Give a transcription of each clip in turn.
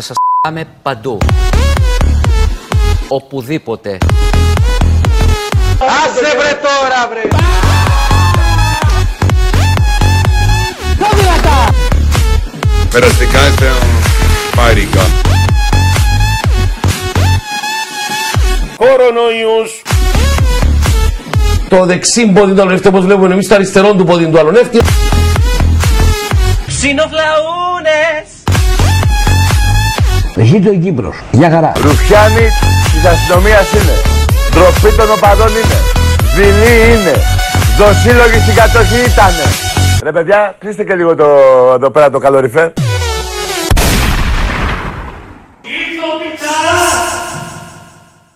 Θα σας πάμε παντού. Οπουδήποτε. Άσε βρε τώρα βρε! Περαστικά είστε πάρικα. Κορονοϊούς! Το δεξί πόδι του άλλου όπως βλέπουμε εμείς το αριστερό του πόδι του άλλου νεύτη. Ξινοφλαούνες! Ζήτω η Κύπρος. Γεια χαρά. Ρουφιάνοι της αστυνομίας είναι. Ντροπή των οπαδών είναι. Δειλή είναι. Δοσύλλογοι στην κατοχή ήτανε. Ρε παιδιά, κλείστε και λίγο το, εδώ πέρα το καλοριφέρ.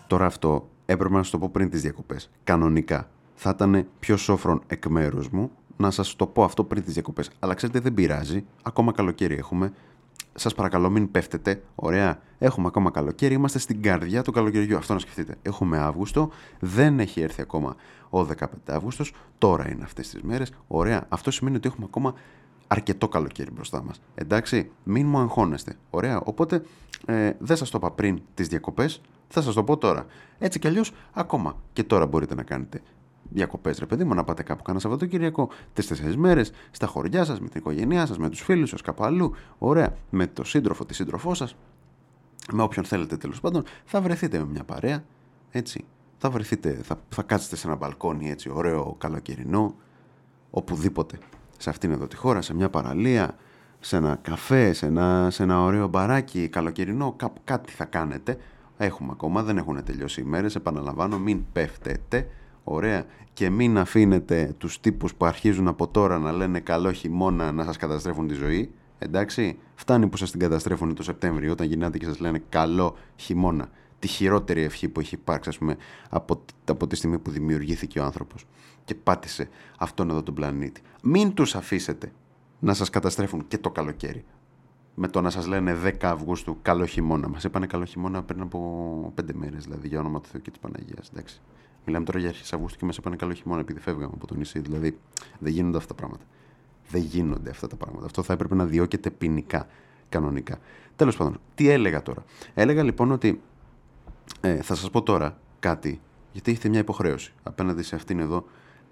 Τώρα αυτό έπρεπε να σου το πω πριν τις διακοπές. Κανονικά. Θα ήταν πιο σόφρον εκ μέρους μου να σας το πω αυτό πριν τις διακοπές. Αλλά ξέρετε δεν πειράζει. Ακόμα καλοκαίρι έχουμε. Σας παρακαλώ μην πέφτετε. Ωραία. Έχουμε ακόμα καλοκαίρι. Είμαστε στην καρδιά του καλοκαιριού. Αυτό να σκεφτείτε. Έχουμε Αύγουστο. Δεν έχει έρθει ακόμα ο 15 Αύγουστος. Τώρα είναι αυτές τις μέρες. Ωραία. Αυτό σημαίνει ότι έχουμε ακόμα αρκετό καλοκαίρι μπροστά μας. Εντάξει, μην μου αγχώνεστε. Ωραία, οπότε ε, δεν σας το είπα πριν τις διακοπές, θα σας το πω τώρα. Έτσι κι αλλιώς, ακόμα και τώρα μπορείτε να κάνετε διακοπές ρε παιδί μου, να πάτε κάπου κάνα Σαββατοκύριακο, τις τέσσερις μέρες, στα χωριά σας, με την οικογένειά σας, με τους φίλους σας, κάπου αλλού. Ωραία, με το σύντροφο, τη σύντροφό σας, με όποιον θέλετε τέλος πάντων, θα βρεθείτε με μια παρέα, έτσι. Θα βρεθείτε, θα, θα κάτσετε σε ένα μπαλκόνι έτσι ωραίο καλοκαιρινό, οπουδήποτε σε αυτήν εδώ τη χώρα, σε μια παραλία, σε ένα καφέ, σε ένα, σε ένα ωραίο μπαράκι καλοκαιρινό, κάπου κάτι θα κάνετε. Έχουμε ακόμα, δεν έχουν τελειώσει οι μέρες, επαναλαμβάνω, μην πέφτετε, ωραία, και μην αφήνετε τους τύπους που αρχίζουν από τώρα να λένε καλό χειμώνα να σας καταστρέφουν τη ζωή, εντάξει, φτάνει που σας την καταστρέφουν το Σεπτέμβριο όταν γυρνάτε και σας λένε καλό χειμώνα τη χειρότερη ευχή που έχει υπάρξει ας πούμε, από, από τη στιγμή που δημιουργήθηκε ο άνθρωπος και πάτησε αυτόν εδώ τον πλανήτη. Μην τους αφήσετε να σας καταστρέφουν και το καλοκαίρι. Με το να σας λένε 10 Αυγούστου καλό χειμώνα. Μας είπανε καλό χειμώνα πριν από 5 μέρες, δηλαδή για όνομα του Θεού και της Παναγίας. Εντάξει. Μιλάμε τώρα για αρχές Αυγούστου και μας είπανε καλό χειμώνα επειδή φεύγαμε από το νησί. Δηλαδή δεν γίνονται αυτά τα πράγματα. Δεν γίνονται αυτά τα πράγματα. Αυτό θα έπρεπε να διώκεται ποινικά, κανονικά. Τέλος πάντων, τι έλεγα τώρα. Έλεγα λοιπόν ότι ε, θα σας πω τώρα κάτι, γιατί έχετε μια υποχρέωση απέναντι σε αυτήν εδώ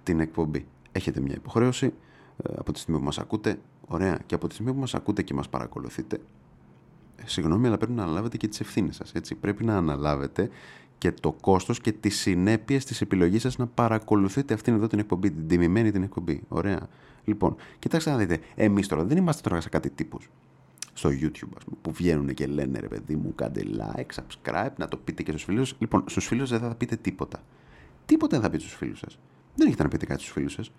την εκπομπή. Έχετε μια υποχρέωση ε, από τη στιγμή που μας ακούτε, ωραία, και από τη στιγμή που μας ακούτε και μας παρακολουθείτε, ε, συγγνώμη, αλλά πρέπει να αναλάβετε και τις ευθύνες σας, έτσι. Πρέπει να αναλάβετε και το κόστος και τις συνέπειες της επιλογής σας να παρακολουθείτε αυτήν εδώ την εκπομπή, την τιμημένη την εκπομπή. Ωραία. Λοιπόν, κοιτάξτε να δείτε, εμείς τώρα δεν είμαστε τώρα σε κάτι τύπους στο YouTube, ας πούμε, που βγαίνουν και λένε ρε παιδί μου, κάντε like, subscribe, να το πείτε και στους φίλους. Λοιπόν, στους φίλους δεν θα πείτε τίποτα. Τίποτα δεν θα πείτε στους φίλους σας. Δεν έχετε να πείτε κάτι στους φίλους σας.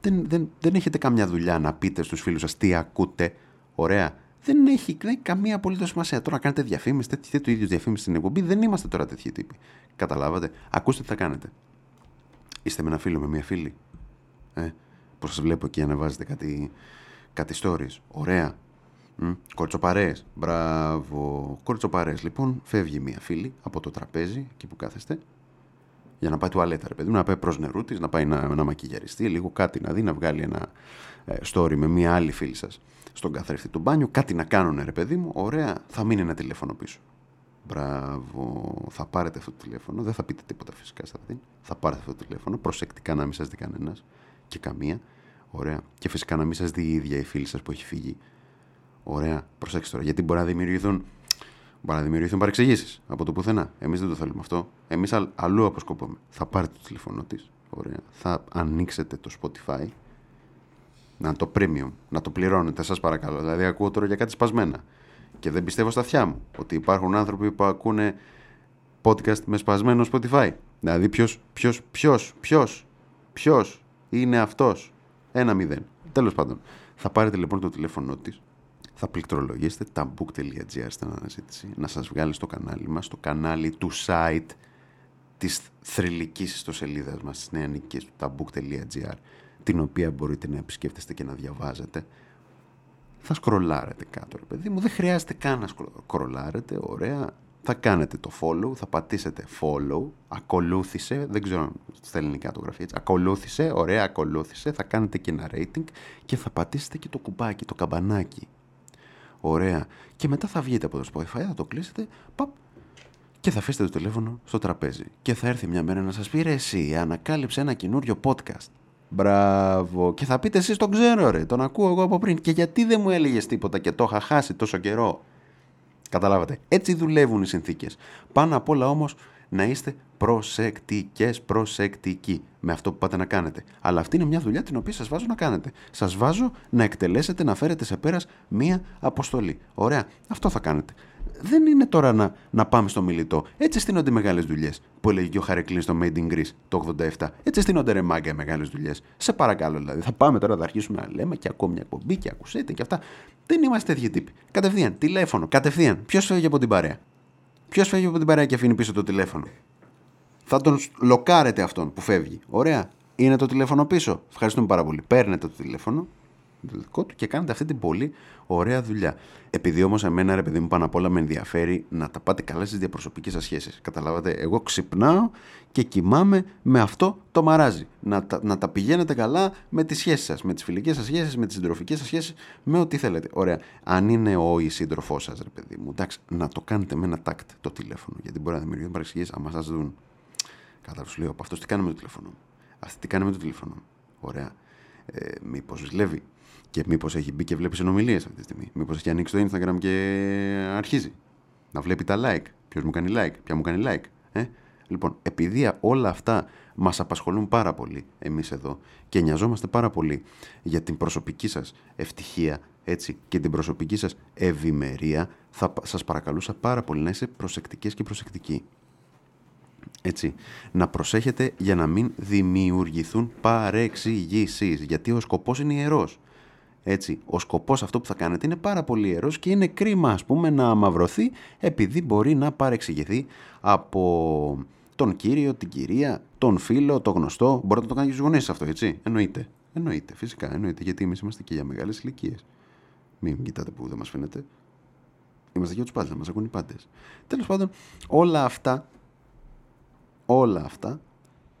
Δεν, δεν, δεν έχετε καμιά δουλειά να πείτε στους φίλους σας τι ακούτε. Ωραία. Δεν έχει, δεν έχει καμία απολύτως σημασία. Τώρα κάνετε διαφήμιση, τέτοιου το ίδιο διαφήμιση στην εκπομπή. Δεν είμαστε τώρα τέτοιοι τύποι. Καταλάβατε. Ακούστε τι θα κάνετε. Είστε με ένα φίλο, με μια φίλη. Ε, που σας βλέπω εκεί ανεβάζετε κάτι, κάτι stories. Ωραία. Κορτσοπαρές. Μπράβο. Κορτσοπαρές. Λοιπόν, φεύγει μία φίλη από το τραπέζι, εκεί που κάθεστε, για να πάει τουαλέτα, ρε παιδί μου, να πάει προς νερού τη, να πάει να, να μακιγιαριστεί, λίγο κάτι να δει, να βγάλει ένα ε, story με μία άλλη φίλη σας στον καθρέφτη του μπάνιου, κάτι να κάνουν, ρε παιδί μου, ωραία, θα μείνει ένα τηλέφωνο πίσω. Μπράβο, θα πάρετε αυτό το τηλέφωνο, δεν θα πείτε τίποτα φυσικά στα αυτή. Θα πάρετε αυτό το τηλέφωνο, προσεκτικά να μην σας δει κανένας και καμία. Ωραία. Και φυσικά να μην σας δει η ίδια η φίλη σας που έχει φύγει Ωραία, προσέξτε τώρα. Γιατί μπορεί να δημιουργηθούν, μπορεί να δημιουργηθούν παρεξηγήσεις από το πουθενά. Εμείς δεν το θέλουμε αυτό. Εμείς αλλού αποσκοπούμε. Θα πάρετε το τηλέφωνο της. Ωραία. Θα ανοίξετε το Spotify. Να το premium. Να το πληρώνετε, σας παρακαλώ. Δηλαδή, ακούω τώρα για κάτι σπασμένα. Και δεν πιστεύω στα αυτιά μου ότι υπάρχουν άνθρωποι που ακούνε podcast με σπασμένο Spotify. Δηλαδή, ποιος, ποιος, ποιος, ποιος, ποιος είναι αυτός; Ένα μηδέν. Τέλος πάντων. Θα πάρετε λοιπόν το τηλέφωνό της θα πληκτρολογήσετε tabook.gr στην αναζήτηση να σας βγάλει στο κανάλι μας, στο κανάλι του site της θρηλυκής ιστοσελίδας μας, της νεανικής του tabook.gr την οποία μπορείτε να επισκέφτεστε και να διαβάζετε. Θα σκρολάρετε κάτω, ρε παιδί μου. Δεν χρειάζεται καν να σκρολάρετε, ωραία. Θα κάνετε το follow, θα πατήσετε follow, ακολούθησε, δεν ξέρω αν στα ελληνικά το γραφεί έτσι, ακολούθησε, ωραία, ακολούθησε, θα κάνετε και ένα rating και θα πατήσετε και το κουμπάκι, το καμπανάκι Ωραία. Και μετά θα βγείτε από το Spotify, θα το κλείσετε, παπ, και θα αφήσετε το τηλέφωνο στο τραπέζι. Και θα έρθει μια μέρα να σας πει ρε εσύ, ανακάλυψε ένα καινούριο podcast. Μπράβο. Και θα πείτε εσείς τον ξέρω ρε, τον ακούω εγώ από πριν. Και γιατί δεν μου έλεγες τίποτα και το είχα χάσει τόσο καιρό; Καταλάβατε. Έτσι δουλεύουν οι συνθήκες. Πάνω απ' όλα όμως να είστε προσεκτικές, προσεκτικοί με αυτό που πάτε να κάνετε. Αλλά αυτή είναι μια δουλειά την οποία σας βάζω να κάνετε. Σας βάζω να εκτελέσετε, να φέρετε σε πέρας μία αποστολή. Ωραία. Αυτό θα κάνετε δεν είναι τώρα να, να πάμε στο μιλητό. Έτσι στείνονται οι μεγάλες δουλειές. Που έλεγε και ο Χαρεκλίν στο Made in Greece το 87. Έτσι στείνονται ρε μάγκα οι μεγάλες δουλειές. Σε παρακαλώ δηλαδή. Θα πάμε τώρα, θα αρχίσουμε να λέμε και ακόμη μια εκπομπή και ακουσέτε και αυτά. Δεν είμαστε τέτοιοι τύποι. Κατευθείαν, τηλέφωνο, κατευθείαν. Ποιος φεύγει από την παρέα; Ποιος φεύγει από την παρέα και αφήνει πίσω το τηλέφωνο; Θα τον λοκάρετε αυτόν που φεύγει. Ωραία. Είναι το τηλέφωνο πίσω. Ευχαριστούμε πάρα πολύ. Παίρνετε το τηλέφωνο, το δικό του και κάνετε αυτή την πολύ ωραία δουλειά. Επειδή όμως εμένα, ρε παιδί μου, πάνω απ' όλα με ενδιαφέρει να τα πάτε καλά στις διαπροσωπικές σας σχέσεις. Καταλάβατε, εγώ ξυπνάω και κοιμάμαι με αυτό το μαράζι. Να τα, να τα πηγαίνετε καλά με τις σχέσεις σας, με τις φιλικές σας σχέσεις, με τις συντροφικές σας σχέσεις, με ό,τι θέλετε. Ωραία. Αν είναι ο ή σύντροφός σας, ρε παιδί μου, εντάξει, να το κάνετε με ένα τάκτ το τηλέφωνο. Γιατί μπορεί να δημιουργηθούν παρεξηγήσεις άμα σας δουν. Κατά σου λέω, από αυτό τι κάνει με το τηλέφωνο. Αυτή τι κάνει με το τηλέφωνο. Ωραία. Ε, Μήπως ζηλεύει και μήπως έχει μπει και βλέπει συνομιλίες αυτή τη στιγμή. Μήπως έχει ανοίξει το Instagram και αρχίζει να βλέπει τα like. Ποιος μου κάνει like, ποια μου κάνει like. Ε; Λοιπόν, επειδή όλα αυτά μας απασχολούν πάρα πολύ εμείς εδώ και νοιαζόμαστε πάρα πολύ για την προσωπική σας ευτυχία έτσι, και την προσωπική σας ευημερία, θα σας παρακαλούσα πάρα πολύ να είστε προσεκτικές και προσεκτικοί. Έτσι, να προσέχετε για να μην δημιουργηθούν παρεξηγήσεις, γιατί ο σκοπός είναι ιερός. Έτσι, ο σκοπός αυτό που θα κάνετε είναι πάρα πολύ ιερός και είναι κρίμα ας πούμε να αμαυρωθεί επειδή μπορεί να παρεξηγηθεί από τον κύριο, την κυρία, τον φίλο, τον γνωστό. Μπορείτε να το κάνετε και στους γονείς αυτό, έτσι. Εννοείται. Εννοείται, φυσικά, εννοείται, γιατί εμείς είμαστε και για μεγάλες ηλικίες. Μην κοιτάτε που δεν μας φαίνεται. Είμαστε για τους πάντες, μας ακούν οι πάντες. Τέλος πάντων, όλα αυτά, όλα αυτά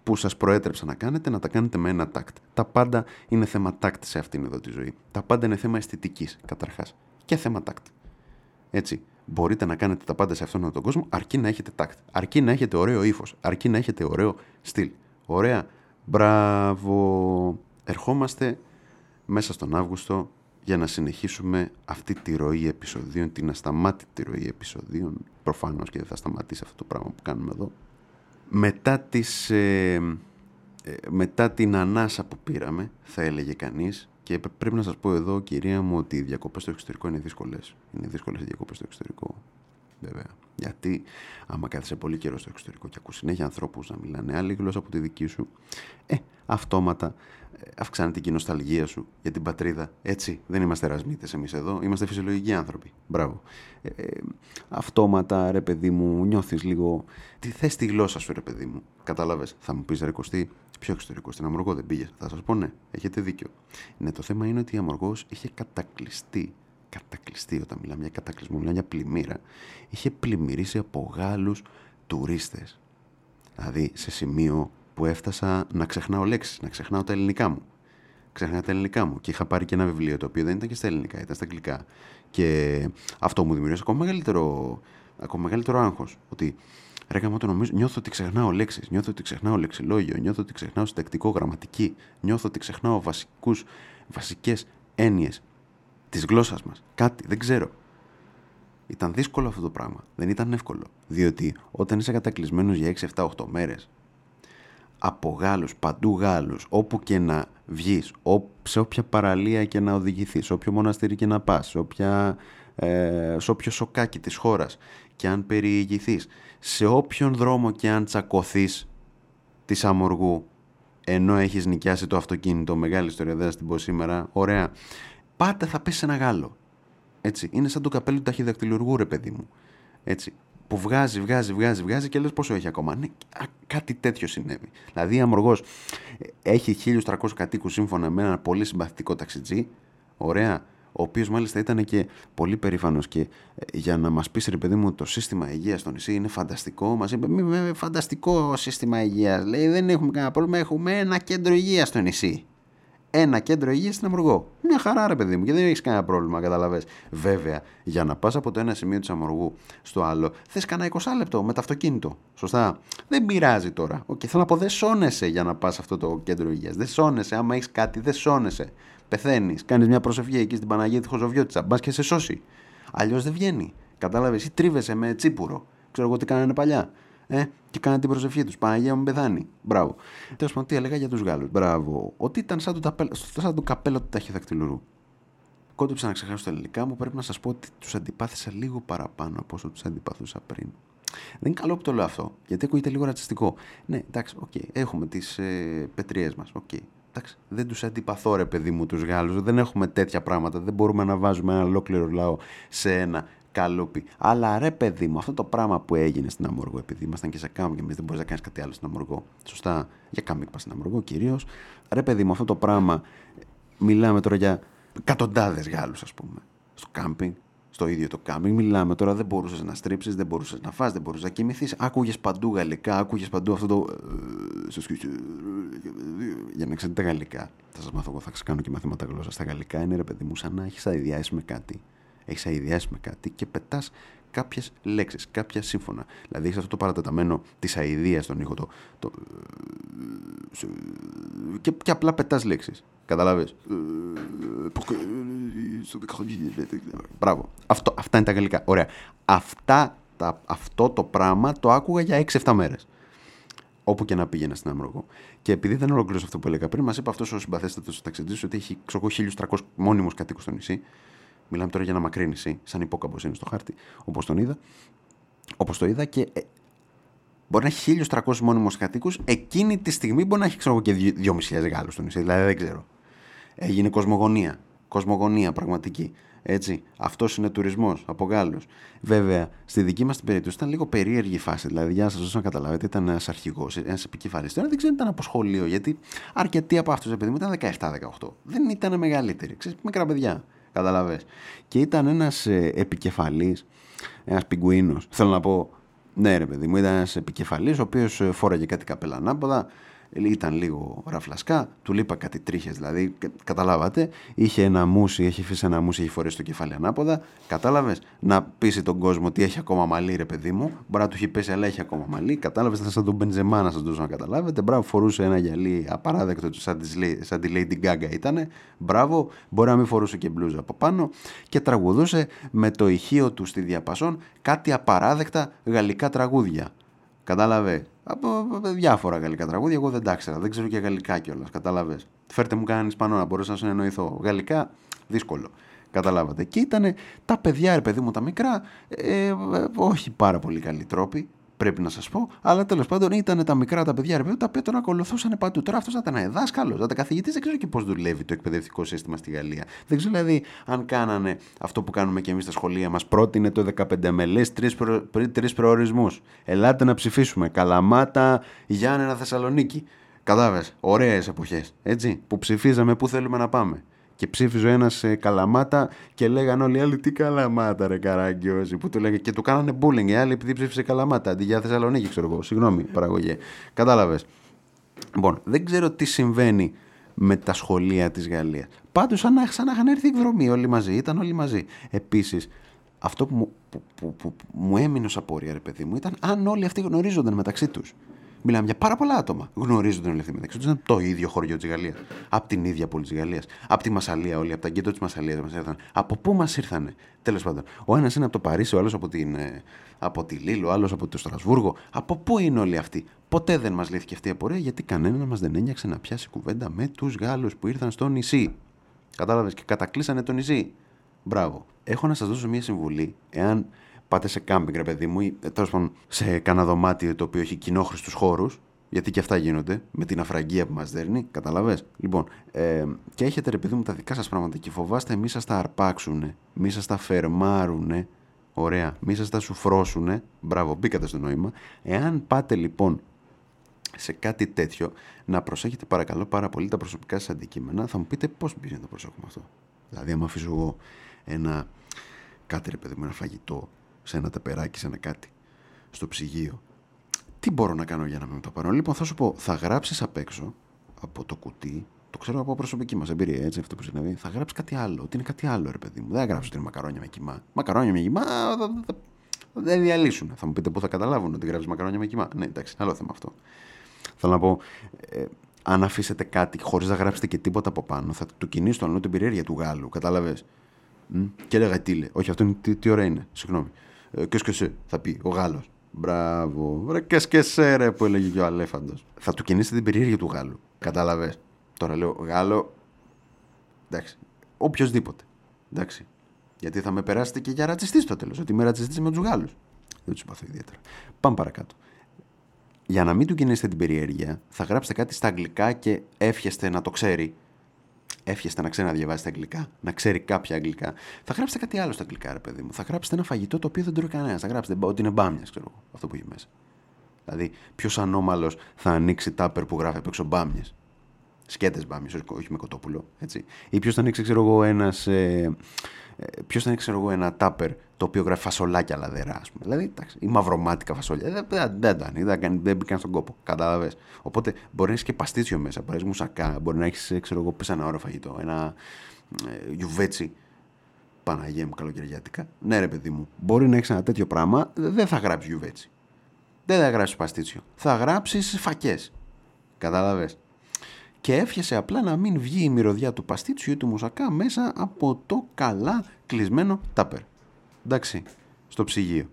που σας προέτρεψα να κάνετε, να τα κάνετε με ένα τάκτ. Τα πάντα είναι θέμα τάκτ σε αυτήν εδώ τη ζωή. Τα πάντα είναι θέμα αισθητικής, καταρχάς. Και θέμα τάκτ. Έτσι, μπορείτε να κάνετε τα πάντα σε αυτόν τον κόσμο, αρκεί να έχετε τάκτ. Αρκεί να έχετε ωραίο ύφος. Αρκεί να έχετε ωραίο στυλ. Ωραία. Μπράβο. Ερχόμαστε μέσα στον Αύγουστο για να συνεχίσουμε αυτή τη ροή επεισοδίων, την ασταμάτητη ροή επεισοδίων. Προφανώς και δεν θα σταματήσει αυτό το πράγμα που κάνουμε εδώ μετά, τις, ε, ε, μετά την ανάσα που πήραμε, θα έλεγε κανείς, και πρέπει να σας πω εδώ, κυρία μου, ότι οι διακοπές στο εξωτερικό είναι δύσκολες. Είναι δύσκολες οι διακοπές στο εξωτερικό, βέβαια. Γιατί άμα κάθεσαι πολύ καιρό στο εξωτερικό και ακούς συνέχεια ανθρώπους να μιλάνε άλλη γλώσσα από τη δική σου, ε, αυτόματα ε, αυξάνεται και η νοσταλγία σου για την πατρίδα. Έτσι, δεν είμαστε ερασμίτες εμείς εδώ, είμαστε φυσιολογικοί άνθρωποι. Μπράβο. Ε, ε, αυτόματα, ρε παιδί μου, νιώθεις λίγο... Τι θες τη γλώσσα σου, ρε παιδί μου. Κατάλαβες, θα μου πεις ρε Κωστή, ποιο εξωτερικό, στην Αμοργό δεν πήγες. Θα σας πω ναι, έχετε δίκιο. Ναι, το θέμα είναι ότι η Αμοργός είχε κατακλειστεί κατακλειστεί όταν μιλάμε για κατακλυσμό, μιλάμε για πλημμύρα. Είχε πλημμυρίσει από Γάλλους τουρίστες. Δηλαδή σε σημείο που έφτασα να ξεχνάω λέξεις, να ξεχνάω τα ελληνικά μου. Ξεχνάω τα ελληνικά μου και είχα πάρει και ένα βιβλίο το οποίο δεν ήταν και στα ελληνικά, ήταν στα αγγλικά. Και αυτό μου δημιούργησε ακόμα μεγαλύτερο, ακόμα μεγαλύτερο άγχος. Ότι ρε γάμο το νομίζω, νιώθω ότι ξεχνάω λέξεις, νιώθω ότι ξεχνάω λεξιλόγιο, νιώθω ότι ξεχνάω συντακτικό, γραμματική, νιώθω ότι ξεχνάω βασικούς, βασικές έννοιες της γλώσσας μας. Κάτι, δεν ξέρω. Ήταν δύσκολο αυτό το πράγμα. Δεν ήταν εύκολο. Διότι όταν είσαι κατακλυσμένος για 6, 7, 8 μέρες από Γάλλους, παντού Γάλλους, όπου και να βγεις, σε όποια παραλία και να οδηγηθείς, σε όποιο μοναστήρι και να πας, σε, όποια, ε, σε όποιο σοκάκι της χώρας και αν περιηγηθείς, σε όποιον δρόμο και αν τσακωθείς της αμοργού, ενώ έχεις νοικιάσει το αυτοκίνητο, μεγάλη ιστορία, δεν θα την πω σήμερα, ωραία, πάντα θα πέσει ένα Γάλλο. Έτσι. Είναι σαν το καπέλο του ταχυδακτηλουργού, ρε παιδί μου. Έτσι. Που βγάζει, βγάζει, βγάζει, βγάζει και λες πόσο έχει ακόμα. Ναι, κάτι τέτοιο συνέβη. Δηλαδή, η Αμοργός ε, έχει 1.300 κατοίκους σύμφωνα με ένα πολύ συμπαθητικό ταξιτζή. Ωραία. Ο οποίος μάλιστα ήταν και πολύ περήφανος και ε, για να μας πεις, ρε παιδί μου, το σύστημα υγείας στο νησί είναι φανταστικό. Μας είπε: Μη, φανταστικό σύστημα υγείας. Λέει: Δεν έχουμε κανένα πρόβλημα. Έχουμε ένα κέντρο υγείας στο νησί. Ένα κέντρο υγείας στην Αμοργό. Μια χαρά, ρε παιδί μου, και δεν έχεις κανένα πρόβλημα, κατάλαβες. Βέβαια, για να πας από το ένα σημείο της Αμοργού στο άλλο, θες κανένα 20 λεπτό με το αυτοκίνητο. Σωστά; Δεν πειράζει τώρα. Οκ, θέλω να πω, δεν σώνεσαι για να πας σε αυτό το κέντρο υγείας. Δεν σώνεσαι. Άμα έχεις κάτι, δεν σώνεσαι. Πεθαίνεις, κάνεις μια προσευχή εκεί στην Παναγία της Χοζοβιώτισσα. Μπας και σε σώσει. Αλλιώς δεν βγαίνει. Κατάλαβες, ή τρίβεσαι με τσίπουρο. Ξέρω εγώ τι κάνανε παλιά. Ε, και κάνανε την προσευχή τους. Παναγία μου πεθάνει. Μπράβο. Τέλος πάντων, τι έλεγα για τους Γάλλους. Μπράβο. Ότι ήταν σαν το, ταπέλ, σαν το καπέλο του ταχυδακτηλουρού. Κόντεψα να ξεχάσω τα ελληνικά μου. Πρέπει να σας πω ότι τους αντιπάθησα λίγο παραπάνω από όσο τους αντιπαθούσα πριν. Δεν είναι καλό που το λέω αυτό, γιατί ακούγεται λίγο ρατσιστικό. Ναι, εντάξει, OK. Okay. Έχουμε τις ε, πετριές μας. Okay. Εντάξει, δεν τους αντιπαθώ, ρε παιδί μου, τους Γάλλους. Δεν έχουμε τέτοια πράγματα. Δεν μπορούμε να βάζουμε ένα ολόκληρο λαό σε ένα καλούπι. Αλλά ρε παιδί μου, αυτό το πράγμα που έγινε στην Αμοργό, επειδή ήμασταν και σε κάμπινγκ και εμείς δεν μπορείς να κάνεις κάτι άλλο στην Αμοργό. Σωστά, για κάμπινγκ πας στην Αμοργό κυρίως. Ρε παιδί μου, αυτό το πράγμα. Μιλάμε τώρα για εκατοντάδες Γάλλους, ας πούμε. Στο κάμπινγκ, στο ίδιο το κάμπινγκ. Μιλάμε τώρα, δεν μπορούσες να στρίψεις, δεν μπορούσες να φας, δεν μπορούσες να κοιμηθείς. Άκουγες παντού γαλλικά, άκουγες παντού αυτό το. Για να ξέρετε γαλλικά. Θα σας μάθω εγώ, θα κάνω και μαθήματα γλώσσα στα γαλλικά. Είναι ρε παιδί μου, σαν να έχεις αειδιάσει με κάτι έχεις αειδιάσει με κάτι και πετάς κάποιες λέξεις, κάποια σύμφωνα. Δηλαδή έχεις αυτό το παρατεταμένο της αηδίας στον ήχο. Το, το, και, και απλά πετάς λέξεις. Καταλαβέ. Μπράβο. Αυτό, αυτά είναι τα γαλλικά. Ωραία. Αυτά, τα, αυτό το πράγμα το άκουγα για 6-7 μέρες. Όπου και να πήγαινα στην Αμρογό. Και επειδή δεν ολοκλήρωσα αυτό που έλεγα πριν, μας είπε αυτός ο συμπαθέστατος ταξιδί ότι έχει 1300 μόνιμους κατοίκους στο νησί Μιλάμε τώρα για ένα μακρύ νησί, σαν υπόκαμπος είναι στο χάρτη, όπως τον είδα. Όπως το είδα και ε, μπορεί να έχει 1.300 μόνιμους κατοίκους. Εκείνη τη στιγμή μπορεί να έχει ξέρω, και 2.500 Γάλλους στο νησί. Δηλαδή δεν ξέρω. Έγινε κοσμογονία. Κοσμογονία πραγματική. Έτσι. Αυτός είναι τουρισμός από Γάλλους. Βέβαια, στη δική μας την περίπτωση ήταν λίγο περίεργη η φάση. Δηλαδή, για να σας δώσω να καταλάβετε, ήταν ένας αρχηγός, ένας επικεφαλής. Τώρα δεν ξέρω αν ήταν από σχολείο, γιατί αρκετοί από αυτούς, επειδή μου ήταν 17-18. Δεν ήταν μεγαλύτεροι. Ξέρετε, μικρά παιδιά. Καταλαβες. Και ήταν ένας ε, επικεφαλής, ένας πιγκουίνος. Θέλω να πω, ναι ρε παιδί μου, ήταν ένας επικεφαλής, ο οποίος ε, φόραγε κάτι καπέλα ανάποδα, ήταν λίγο ραφλασκά, του λείπα κάτι τρίχες δηλαδή. Καταλάβατε, είχε ένα μουσι, έχει αφήσει ένα μουσι, έχει φορέσει το κεφάλι ανάποδα. Κατάλαβες να πείσει τον κόσμο ότι έχει ακόμα μαλλί, ρε παιδί μου. Μπορεί να του έχει πέσει, αλλά έχει ακόμα μαλλί. Κατάλαβες, θα σαν τον Μπεντζεμά να σας δώσω να καταλάβετε. Μπράβο, φορούσε ένα γυαλί απαράδεκτο, σαν, σαν τη Lady Gaga ήταν. Μπράβο, μπορεί να μην φορούσε και μπλούζα από πάνω. Και τραγουδούσε με το ηχείο του στη διαπασόν κάτι απαράδεκτα γαλλικά τραγούδια. Κατάλαβε; Από διάφορα γαλλικά τραγούδια. Εγώ δεν τα ήξερα. Δεν ξέρω και γαλλικά κιόλας. Κατάλαβες; Φέρτε μου κανένα Ισπανό να μπορέσω να συνεννοηθώ. Γαλλικά δύσκολο. Καταλάβατε. Και ήταν τα παιδιά, ρε παιδί μου, τα μικρά, ε, ε, όχι πάρα πολύ καλοί τρόποι πρέπει να σας πω. Αλλά τέλος πάντων ήταν τα μικρά τα παιδιά, ρε τα οποία τον ακολουθούσαν παντού. Τώρα αυτός θα ήταν δάσκαλος, θα ήταν καθηγητής, δεν ξέρω και πώς δουλεύει το εκπαιδευτικό σύστημα στη Γαλλία. Δεν ξέρω δηλαδή αν κάνανε αυτό που κάνουμε και εμείς στα σχολεία μας. Πρότεινε το 15 μελές τρεις προ, προορισμούς. Ελάτε να ψηφίσουμε. Καλαμάτα, Γιάννενα, Θεσσαλονίκη. Κατάλαβες, ωραίες εποχές. Έτσι, που ψηφίζαμε πού θέλουμε να πάμε και ψήφιζε ένας ε, καλαμάτα και λέγανε όλοι οι άλλοι τι καλαμάτα ρε καράγκιόζη που του λέγε και του κάνανε bullying. Οι άλλοι επειδή ψήφισε καλαμάτα αντί για Θεσσαλονίκη ξέρω εγώ. Συγγνώμη παραγωγή κατάλαβες. Λοιπόν δεν ξέρω τι συμβαίνει με τα σχολεία της Γαλλίας. Πάντως σαν, σαν να είχαν έρθει εκδρομή όλοι μαζί ήταν όλοι μαζί. Επίσης αυτό που μου, που, που, που, μου έμεινε ως απορία ρε παιδί μου ήταν αν όλοι αυτοί γνωρίζονταν μεταξύ τους Μιλάμε για πάρα πολλά άτομα. Γνωρίζονται όλοι αυτοί μεταξύ του. Ήταν το ίδιο χωριό της Γαλλίας. Από την ίδια πόλη της Γαλλίας. Από τη Μασαλία, όλοι. Από τα γκέτο της Μασαλίας μας ήρθαν. Από πού μας ήρθανε; Τέλος πάντων. Ο ένας είναι από το Παρίσι, ο άλλος από, την, ε, από τη Λίλο, ο άλλος από το Στρασβούργο. Από πού είναι όλοι αυτοί; Ποτέ δεν μας λύθηκε αυτή η απορία γιατί κανένα μας δεν ένιωξε να πιάσει κουβέντα με τους Γάλλους που ήρθαν στο νησί. Κατάλαβες και κατακλείσανε το νησί. Μπράβο. Έχω να σας δώσω μια συμβουλή. Εάν πάτε σε κάμπινγκ, ρε παιδί μου, ή τέλος πάντων σε κανένα δωμάτιο το οποίο έχει κοινόχρηστους χώρους, γιατί και αυτά γίνονται με την αφραγία που μας δέρνει, καταλαβέ. Λοιπόν, ε, και έχετε ρε παιδί μου τα δικά σας πράγματα και φοβάστε μη σας τα αρπάξουν, μη σας τα φερμάρουν, ωραία, μη σας τα σουφρώσουν. Μπράβο, μπήκατε στο νόημα. Εάν πάτε λοιπόν σε κάτι τέτοιο, να προσέχετε παρακαλώ πάρα πολύ τα προσωπικά σας αντικείμενα. Θα μου πείτε πώς μπορεί να το προσέχουμε αυτό. Δηλαδή, άμα αφήσω εγώ ένα κάτι ρε παιδί μου, ένα φαγητό σε ένα τεπεράκι, σε ένα κάτι, στο ψυγείο. Τι μπορώ να κάνω για να μην το πάρω. Λοιπόν, θα σου πω, θα γράψεις απ' έξω από το κουτί το ξέρω από προσωπική μας εμπειρία, έτσι αυτό που συνέβη, θα γράψεις κάτι άλλο. Ότι είναι κάτι άλλο, ρε παιδί μου. Δεν θα γράψει ότι είναι μακαρόνια με κοιμά. Μακαρόνια με κοιμά θα- θα- θα- δεν διαλύσουν. Θα μου πείτε πού θα καταλάβουν ότι γράψεις μακαρόνια με κοιμά. Ναι, εντάξει, άλλο θέμα αυτό. Θέλω να πω, ε, αν αφήσετε κάτι χωρίς να γράψετε και τίποτα από πάνω, θα του κινήσει το αλλού την περιέργεια του Γάλλου. Κατάλαβες; Και έλεγα τι λέει. Όχι, αυτό είναι τι, τι ώρα είναι. Συγγνώμη. Ε, και σε, θα πει ο Γάλλος. Μπράβο. Ρε και σε, ρε, που έλεγε και ο Αλέφαντος. Θα του κινήσετε την περιέργεια του Γάλλου. Κατάλαβες. Τώρα λέω Γάλλο. Εντάξει. Οποιοδήποτε. Εντάξει. Γιατί θα με περάσετε και για ρατσιστής στο τέλος. Ότι είμαι ρατσιστής με τους Γάλλους. Δεν τους συμπαθώ ιδιαίτερα. Πάμε παρακάτω. Για να μην του κινήσετε την περιέργεια, θα γράψετε κάτι στα αγγλικά και εύχεστε να το ξέρει. Εύχεστε να ξέρει να διαβάσει τα αγγλικά, να ξέρει κάποια αγγλικά. Θα γράψετε κάτι άλλο στα αγγλικά, ρε παιδί μου. Θα γράψετε ένα φαγητό το οποίο δεν τρώει κανένας. Θα γράψετε ότι είναι μπάμιας, ξέρω εγώ, αυτό που έχει μέσα. Δηλαδή, ποιος ανώμαλος θα ανοίξει τάπερ που γράφει απ' έξω μπάμιες; Σκέτες μπάμιες, όχι με κοτόπουλο. Έτσι. Ή ποιος θα ανοίξει, ξέρω εγώ, ένας. Ε, Ποιος θα ανοίξει, ξέρω εγώ, ένα τάπερ το οποίο γράφει φασολάκια λαδερά, ας πούμε. Δηλαδή, εντάξει, ή μαυρομάτικα φασόλια. Δεν, δεν, δεν το ανοίγει, δεν, κάνει- δεν μπήκαν στον κόπο. Κατάλαβες. Οπότε μπορεί να έχεις και παστίτσιο μέσα, μπορεί να έχεις μουσακά, μπορεί να έχεις, ξέρω εγώ, πες ένα ωραίο φαγητό, ένα ε, γιουβέτσι. Παναγία μου, καλοκαιριάτικα. Ναι, ρε παιδί μου, μπορεί να έχεις ένα τέτοιο πράγμα, δεν θα γράψεις γιουβέτσι. Δεν θα γράψεις παστίτσιο. Θα γράψεις φακές. Κατάλαβες. Και εύχεσαι απλά να μην βγει η μυρωδιά του παστίτσιου ή του μουσακά μέσα από το καλά κλεισμένο τάπερ. Εντάξει, στο ψυγείο.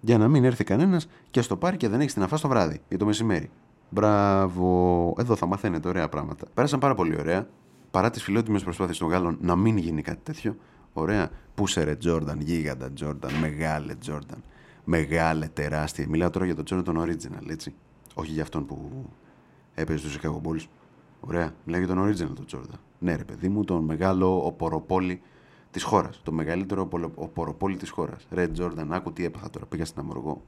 Για να μην έρθει κανένας και στο πάρει και δεν έχεις την αφάς το βράδυ ή το μεσημέρι. Μπράβο. Εδώ θα μαθαίνετε ωραία πράγματα. Πέρασαν πάρα πολύ ωραία. Παρά τις φιλότιμες προσπάθειες των Γάλλων να μην γίνει κάτι τέτοιο. Ωραία. Πούσερε Τζόρνταν, γίγαντα Τζόρνταν, μεγάλε Τζόρνταν. Μεγάλε, τεράστια. Μιλάω τώρα για τον Τζόρνταν Original, έτσι. Όχι για αυτόν που έπαιζε στους Chicago Bulls. Ωραία. Μιλάω για τον original τον Τζόρνταν. Ναι, ρε παιδί μου, τον μεγάλο οποροπόλη της χώρας. Το μεγαλύτερο οπολο- οποροπόλη της χώρας. Ρε Τζόρνταν, άκου τι έπαθα τώρα. Πήγα στην Αμοργό.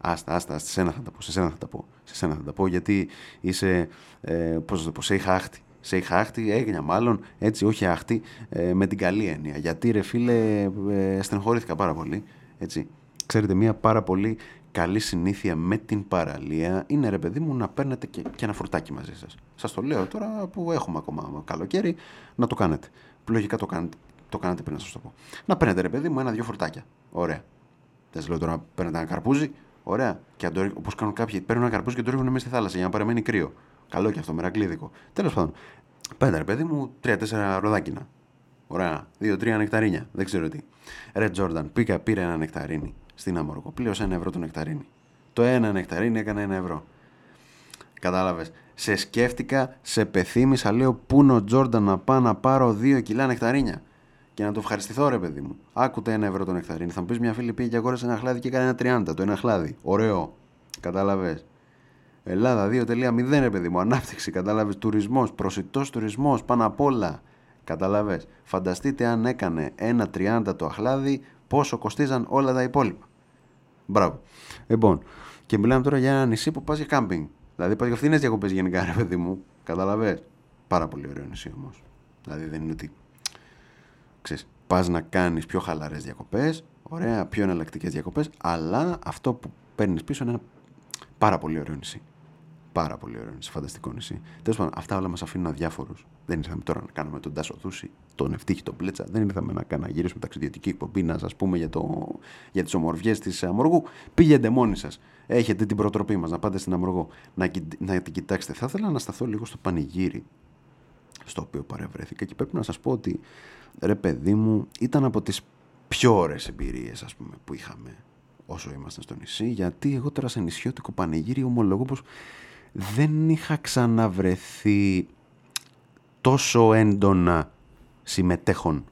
Άστα, άστα, σε σένα θα τα πω. Σε σένα θα τα πω. Σε σένα θα τα πω γιατί είσαι. Ε, Πώς να το πω, σε είχα άχτη. Σε είχα άχτη, έγινα μάλλον έτσι, όχι άχτη, ε, με την καλή έννοια. Γιατί ρε φίλε, ε, στενοχωρήθηκα πάρα πολύ. Έτσι. Ξέρετε, μια πάρα πολύ καλή συνήθεια με την παραλία είναι ρε παιδί μου να παίρνετε και, και ένα φουρτάκι μαζί σας. Σας το λέω τώρα που έχουμε ακόμα καλοκαίρι να το κάνετε. Που λογικά το κάνετε, το κάνετε πριν να σας το πω. Να παίρνετε ρε παιδί μου ένα-δυο φουρτάκια. Ωραία. Δεν σας λέω τώρα να παίρνετε ένα καρπούζι. Ωραία. Και όπως κάνουν κάποιοι, παίρνουν ένα καρπούζι και το ρίχνουν μέσα στη θάλασσα για να παραμένει κρύο. Καλό και αυτό, μερακλίδικο. Τέλος πάντων. Πέντε ρε παιδί μου, τρία-τέσσερα ροδάκινα. Ωραία. Δύο-τρία νεκταρίνια. Δεν ξέρω τι. Ρε Τζόρνταν, πήγα, πήρε ένα νεκταρίνι στην Αμοργό. Πλήρωσε ένα ευρώ το νεκταρίνι. Το ένα νεκταρίνι έκανε ένα ευρώ. Κατάλαβες. Σε σκέφτηκα, σε πεθύμησα, λέω πού είναι ο Τζόρνταν να πάω να πάρω δύο κιλά νεκταρίνια. Και να το ευχαριστηθώ, ρε παιδί μου. Άκουτε ένα ευρώ το νεκταρίνι. Θα μου πεις μια φίλη πήγε και αγόρασε ένα χλάδι και έκανε ένα 30. Το ένα χλάδι. Ωραίο. Κατάλαβες. Ελλάδα 2.0 ρε παιδί μου. Ανάπτυξη. Κατάλαβες. Τουρισμός. Προσιτός τουρισμός. Πάνω απ' όλα. Κατάλαβες. Φανταστείτε αν έκανε ένα 30 το αχλάδι, πόσο κοστίζαν όλα τα υπόλοιπα. Μπράβο. Λοιπόν, και μιλάμε τώρα για ένα νησί που πας για κάμπινγκ. Δηλαδή πας για φθηνέ διακοπές γενικά, ρε παιδί μου. Καταλαβέ. Πάρα πολύ ωραίο νησί όμως. Δηλαδή δεν είναι ότι. Ξέρεις, πας να κάνεις πιο χαλαρές διακοπές, ωραία, πιο εναλλακτικές διακοπές, αλλά αυτό που παίρνεις πίσω είναι ένα πάρα πολύ ωραίο νησί. Πάρα πολύ ωραίο νησί, φανταστικό νησί. Τέλος πάντων, αυτά όλα μας αφήνουν αδιάφορους. Δεν ήρθαμε τώρα να κάνουμε τον Τάσο Δούση, τον Ευτύχη, τον Πλέτσα. Δεν ήρθαμε να, κάνουμε, να γυρίσουμε ταξιδιωτική εκπομπή, να σας πούμε για, το, για τις ομορφιές της Αμοργού. Πήγαινε μόνοι σας. Έχετε την προτροπή μας να πάτε στην Αμοργό, να, να την κοιτάξετε. Θα ήθελα να σταθώ λίγο στο πανηγύρι στο οποίο παρευρέθηκα και πρέπει να σας πω ότι ρε παιδί μου ήταν από τις πιο ωραίες εμπειρίες ας πούμε που είχαμε όσο ήμασταν στο νησί γιατί εγώ τώρα σε νησιώτικο πανηγύρι ομολογώ πως δεν είχα ξαναβρεθεί τόσο έντονα συμμετέχον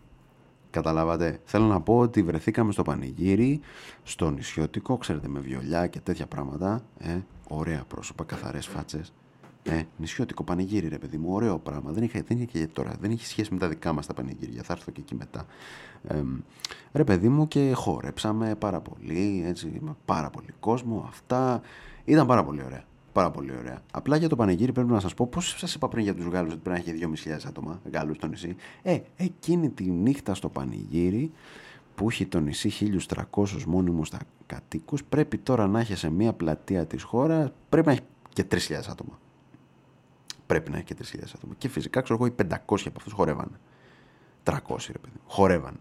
Καταλάβατε. Θέλω να πω ότι βρεθήκαμε στο πανηγύρι, στο νησιώτικο, ξέρετε, με βιολιά και τέτοια πράγματα. Ε, ωραία πρόσωπα, καθαρές φάτσες. Ε, νησιώτικο πανηγύρι, ρε παιδί μου, ωραίο πράγμα. Δεν είχε, δεν είχε και τώρα, δεν είχε σχέση με τα δικά μας τα πανηγύρια. Θα έρθω και εκεί μετά. Ε, ρε παιδί μου, και χόρεψαμε πάρα πολύ, έτσι, με πάρα πολύ κόσμο. Αυτά ήταν πάρα πολύ ωραία. Πάρα πολύ ωραία. Απλά για το πανηγύρι πρέπει να σας πω πώς σας είπα πριν για τους Γάλλους ότι πρέπει να έχει 2.500 άτομα Γάλλους στο νησί. Ε, εκείνη τη νύχτα στο πανηγύρι που έχει το νησί 1.300 μόνιμους κατοίκους, πρέπει τώρα να έχει σε μια πλατεία της χώρας, πρέπει να έχει και 3.000 άτομα. Πρέπει να έχει και 3.000 άτομα. Και φυσικά ξέρω εγώ οι 500 από αυτούς χορεύανε. 300 ρε παιδί. μου. Χορεύανε.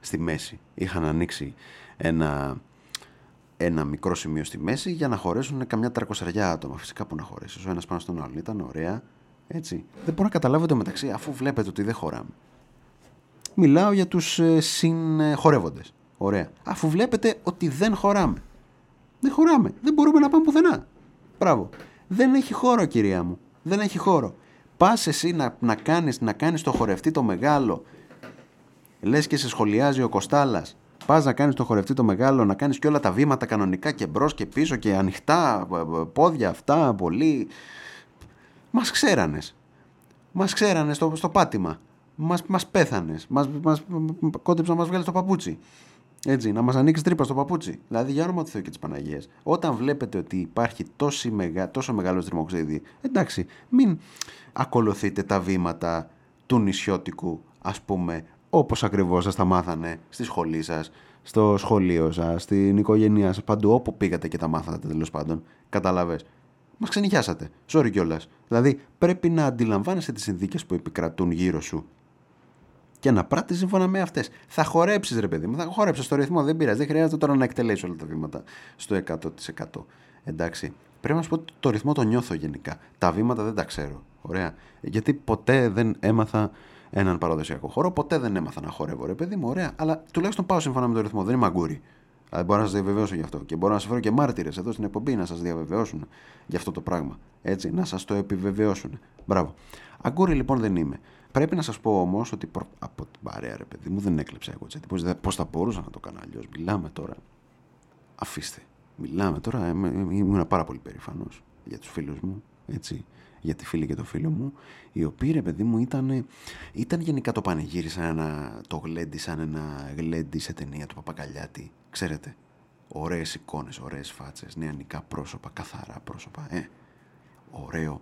Στη μέση. Είχαν ανοίξει ένα, ένα μικρό σημείο στη μέση για να χωρέσουν καμιά τρακοσαριά άτομα. Φυσικά που να χωρέσεις. Ο ένας πάνω στον άλλον. Ήταν ωραία. Έτσι. Δεν μπορώ να καταλάβω το μεταξύ αφού βλέπετε ότι δεν χωράμε. Μιλάω για τους ε, συνχορεύοντε. Ωραία. Αφού βλέπετε ότι δεν χωράμε. Δεν χωράμε. Δεν μπορούμε να πάμε πουθενά. Μπράβο. Δεν έχει χώρο, κυρία μου. Δεν έχει χώρο. Πας εσύ να, να κάνεις να κάνεις το χορευτή το μεγάλο. Λες και σε σχολιάζει ο Κοστάλα. Πας να κάνεις το χορευτή το μεγάλο, να κάνεις και όλα τα βήματα κανονικά και μπρος και πίσω και ανοιχτά ε, ε, πόδια αυτά, πολύ. Μας ξέρανες. Μας ξέρανες στο, στο πάτημα. Μας μας πέθανες. Μας μας, κόντεψε να μας βγάλεις το παπούτσι. Έτσι, να μας ανοίξει τρύπα στο παπούτσι. Δηλαδή, για όνομα του Θεού και της Παναγίας, όταν βλέπετε ότι υπάρχει τόση μεγα, τόσο μεγάλος τριμοξίδι, εντάξει, μην ακολουθείτε τα βήματα του νησιώτικου, ας πούμε, όπως ακριβώς σας τα μάθανε στη σχολή σας, στο σχολείο σας, στην οικογένειά σας, παντού όπου πήγατε και τα μάθατε τέλος πάντων. Καταλαβέ. Μας ξενιάσατε. Sorry κιόλας. Δηλαδή, πρέπει να αντιλαμβάνεσαι τις συνθήκες που επικρατούν γύρω σου και να πράττεις σύμφωνα με αυτές. Θα χορέψεις, ρε παιδί μου, θα χορέψεις στο ρυθμό, δεν πειράζει. Δεν χρειάζεται τώρα να εκτελέσεις όλα τα βήματα στο 100%. Εντάξει. Πρέπει να σου πω ότι το ρυθμό το νιώθω γενικά. Τα βήματα δεν τα ξέρω. Ωραία. Γιατί ποτέ δεν έμαθα έναν παραδοσιακό χώρο, ποτέ δεν έμαθα να χορεύω, ρε παιδί μου, ωραία. Αλλά τουλάχιστον πάω σύμφωνα με το ρυθμό. Δεν είμαι αγκούρι. Αλλά μπορώ να σας διαβεβαιώσω γι' αυτό. Και μπορώ να σας φέρω και μάρτυρες εδώ στην εκπομπή να σας διαβεβαιώσουν για αυτό το πράγμα. Έτσι, να σας το επιβεβαιώσουν. Μπράβο. Αγκούρι λοιπόν δεν είμαι. Πρέπει να σας πω όμως ότι προ... από την παρέα, ρε παιδί μου, δεν έκλεψα εγώ έτσι. Πώς θα μπορούσα να το κάνω αλλιώς. Μιλάμε τώρα. Αφήστε. Μιλάμε τώρα. Ήμουν πάρα πολύ περήφανος για τους φίλους μου. Έτσι. Για τη φίλη και το φίλο μου. Οι οποίοι, ρε παιδί μου, ήταν, ήταν γενικά το πανηγύρι σαν ένα. Το γλέντι, σαν ένα γλέντι σε ταινία του Παπακαλιάτη. Ξέρετε. Ωραίες εικόνες, ωραίες φάτσες, νεανικά πρόσωπα, καθαρά πρόσωπα. Ε, ωραίο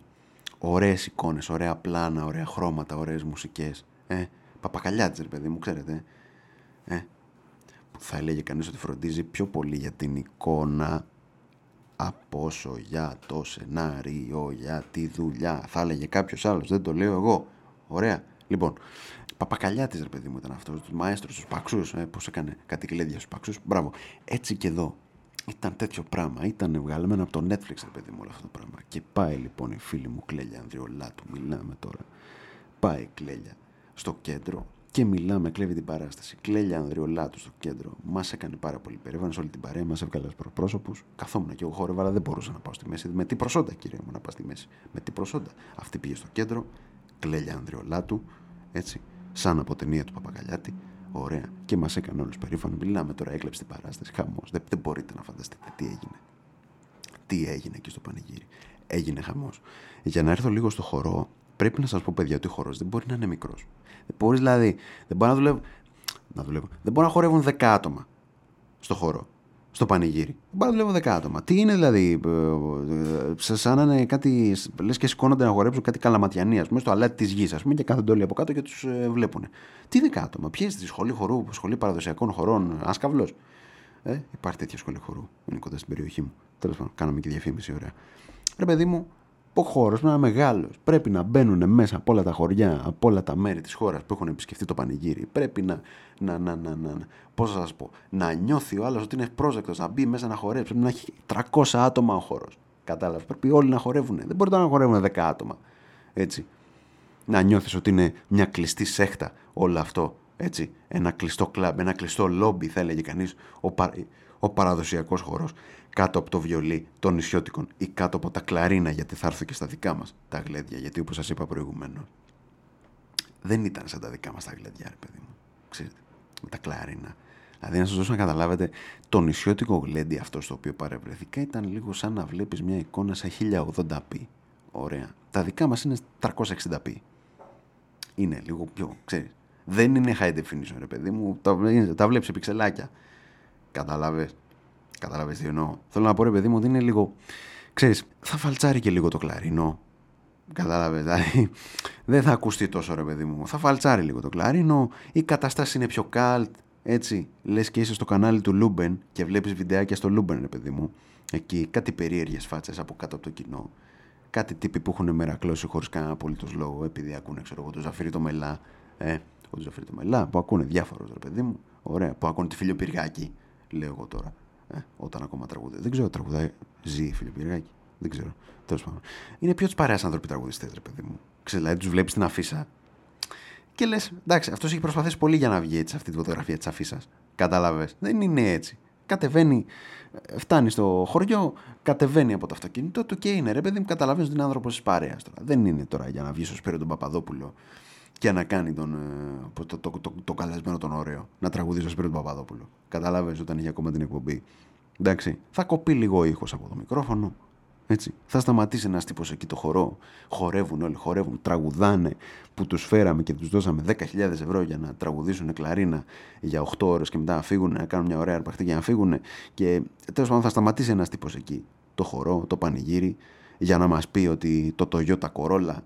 ωραίες εικόνες, ωραία πλάνα, ωραία χρώματα, ωραίες μουσικές. Ε, παπακαλιάτζερ, παιδί μου, ξέρετε. Ε, που θα έλεγε κανείς ότι φροντίζει πιο πολύ για την εικόνα από όσο για το σενάριο, για τη δουλειά. Θα έλεγε κάποιος άλλος, δεν το λέω εγώ. Ωραία. Λοιπόν, παπακαλιάτη, ρε παιδί μου, ήταν αυτός, τους μαέστρους, τους παξούς. Ε, Πώς έκανε κάτι κλειδιά στους παξούς. Μπράβο. Έτσι και εδώ. Ήταν τέτοιο πράγμα. Ήταν βγαλμένο από το Netflix, ρε παιδί μου, όλο αυτό το πράγμα. Και πάει λοιπόν η φίλη μου Κλέλια Ανδριολάτου, μιλάμε τώρα. Πάει Κλέλια στο κέντρο και μιλάμε, κλέβει την παράσταση. Κλέλια Ανδριολάτου στο κέντρο. Μας έκανε πάρα πολύ περίφανο όλη την παρέα, μας έβγαλε πρόσωπου. Καθόμουν και εγώ χόρευα, αλλά δεν μπορούσα να πάω στη μέση. Με τι προσόντα, κύριε μου, να πάω στη μέση; Με τι προσόντα. Αυτή πήγε στο κέντρο, Κλέλια Ανδριολάτου, έτσι, σαν από ταινία του Παπαγαλιάτη. Ωραία. Και μας έκανε όλους περήφανο. Μιλάμε τώρα, έκλεψε την παράσταση. Χαμός. Δεν, δεν μπορείτε να φανταστείτε τι έγινε. Τι έγινε εκεί στο πανηγύρι. Έγινε χαμός. Για να έρθω λίγο στο χορό, πρέπει να σας πω, παιδιά, ότι ο χορός δεν μπορεί να είναι μικρός. Δεν μπορείς δηλαδή. Δεν μπορεί να δουλεύω. Να δουλεύω. Δεν μπορεί να χορεύουν 10 άτομα στο χώρο στο πανηγύρι. Πάρα δουλεύω 10 άτομα. Τι είναι δηλαδή, ε, ε, σαν να είναι κάτι, λες και σηκώνονται να χορέψουν κάτι καλαματιανή, ας πούμε, στο αλάτι της γης, ας πούμε, και κάθονται όλοι από κάτω και τους ε, βλέπουν. Τι 10 άτομα, ποιε στη σχολή χορού, σχολή παραδοσιακών χωρών, άσκαυλος; Ε, υπάρχει τέτοια σχολή χορού, είναι κοντά στην περιοχή μου. Τέλος πάντων, κάναμε και διαφήμιση, ωραία. Ρε παιδί μου, ο χώρος να είναι μεγάλος. Πρέπει να μπαίνουν μέσα από όλα τα χωριά, από όλα τα μέρη της χώρας που έχουν επισκεφτεί το πανηγύρι. Πρέπει να. να, να, να, να, πώς θα σας πω, να νιώθει ο άλλος ότι είναι πρόσδεκτο, να μπει μέσα να χορέψει. Πρέπει να έχει 300 άτομα ο χώρος. Κατάλαβες. Πρέπει όλοι να χορεύουν. Δεν μπορεί να χορεύουν 10 άτομα. Έτσι. Να νιώθεις ότι είναι μια κλειστή σέχτα όλο αυτό. Έτσι. Ένα κλειστό κλαμπ, ένα κλειστό λόμπι, θα έλεγε κανείς, ο, πα, ο παραδοσιακός χώρο κάτω από το βιολί των νησιώτικων ή κάτω από τα κλαρίνα, γιατί θα έρθω και στα δικά μας τα γλέντια. Γιατί όπως σας είπα προηγουμένως, δεν ήταν σαν τα δικά μας τα γλέντια, ρε παιδί μου. Ξέρετε, με τα κλαρίνα. Δηλαδή, να σας δώσω να καταλάβετε, το νησιώτικο γλέντι αυτό στο οποίο παρευρεθήκα ήταν λίγο σαν να βλέπεις μια εικόνα σε 1080p. Ωραία. Τα δικά μας είναι 360p. Είναι λίγο πιο, ξέρεις. Δεν είναι high definition, ρε παιδί μου. Τα, τα βλέπεις σε πιξελάκια. Κατάλαβες. Κατάλαβε τι εννοώ. Θέλω να πω, ρε παιδί μου, ότι είναι λίγο. Ξέρεις, θα φαλτσάρει και λίγο το κλαρίνο. Κατάλαβε. Δηλαδή, δεν θα ακουστεί τόσο, ρε παιδί μου. Θα φαλτσάρει λίγο το κλαρίνο. Η κατάσταση είναι πιο καλτ. Έτσι, λες και είσαι στο κανάλι του Λούμπεν και βλέπεις βιντεάκια στο Λούμπεν, ρε παιδί μου. Εκεί κάτι περίεργες φάτσες από κάτω από το κοινό. κάτι τύποι που έχουν μερακλώσει χωρίς κανένα απολύτως λόγο, επειδή ακούνε, ξέρω εγώ, το Ζαφύρι το Μελά. Ε, ο Ζαφύρι το Μελά, που ακούνε διάφορο ρε παιδί μου. Ωραία, που ακούνε τη Φιλιοπυργάκη, λέω εγώ τώρα. Ε, όταν ακόμα τραγουδάει. Δεν ξέρω, τραγουδάει. Ζει η Φιλιοπυργάκη. Δεν ξέρω. Τέλος πάντων. Είναι πιο τη παρέας άνθρωποι τραγουδιστές, ρε παιδί μου. Ξέρω, δηλαδή τους βλέπεις στην αφίσα και λες, εντάξει, αυτός έχει προσπαθήσει πολύ για να βγει έτσι αυτή τη φωτογραφία της αφίσας. Κατάλαβες. Δεν είναι έτσι. Κατεβαίνει, ε, φτάνει στο χωριό, κατεβαίνει από το αυτοκίνητο του και είναι ρε παιδί μου, καταλαβαίνεις ότι είναι άνθρωπος της παρέας τώρα. Δεν είναι τώρα για να βγεις στο Σπύρο τον Παπαδόπουλο και να κάνει τον, ε, το, το, το, το, καλεσμένο τον ωραίο. Να τραγουδίσει στο Σπύρος τον Παπαδόπουλο. Καταλαβαίνει όταν είχε ακόμα την εκπομπή. Εντάξει, θα κοπεί λίγο ο ήχος από το μικρόφωνο, έτσι. Θα σταματήσει ένας τύπος εκεί το χορό. Χορεύουν όλοι, χορεύουν, τραγουδάνε που τους φέραμε και τους δώσαμε 10.000 ευρώ για να τραγουδήσουν κλαρίνα για 8 ώρες και μετά να φύγουν, να κάνουν μια ωραία αρπαχτή για να φύγουν. Και τέλος πάντων θα σταματήσει ένας τύπος εκεί το χορό, το πανηγύρι, για να μας πει ότι το Toyota Corolla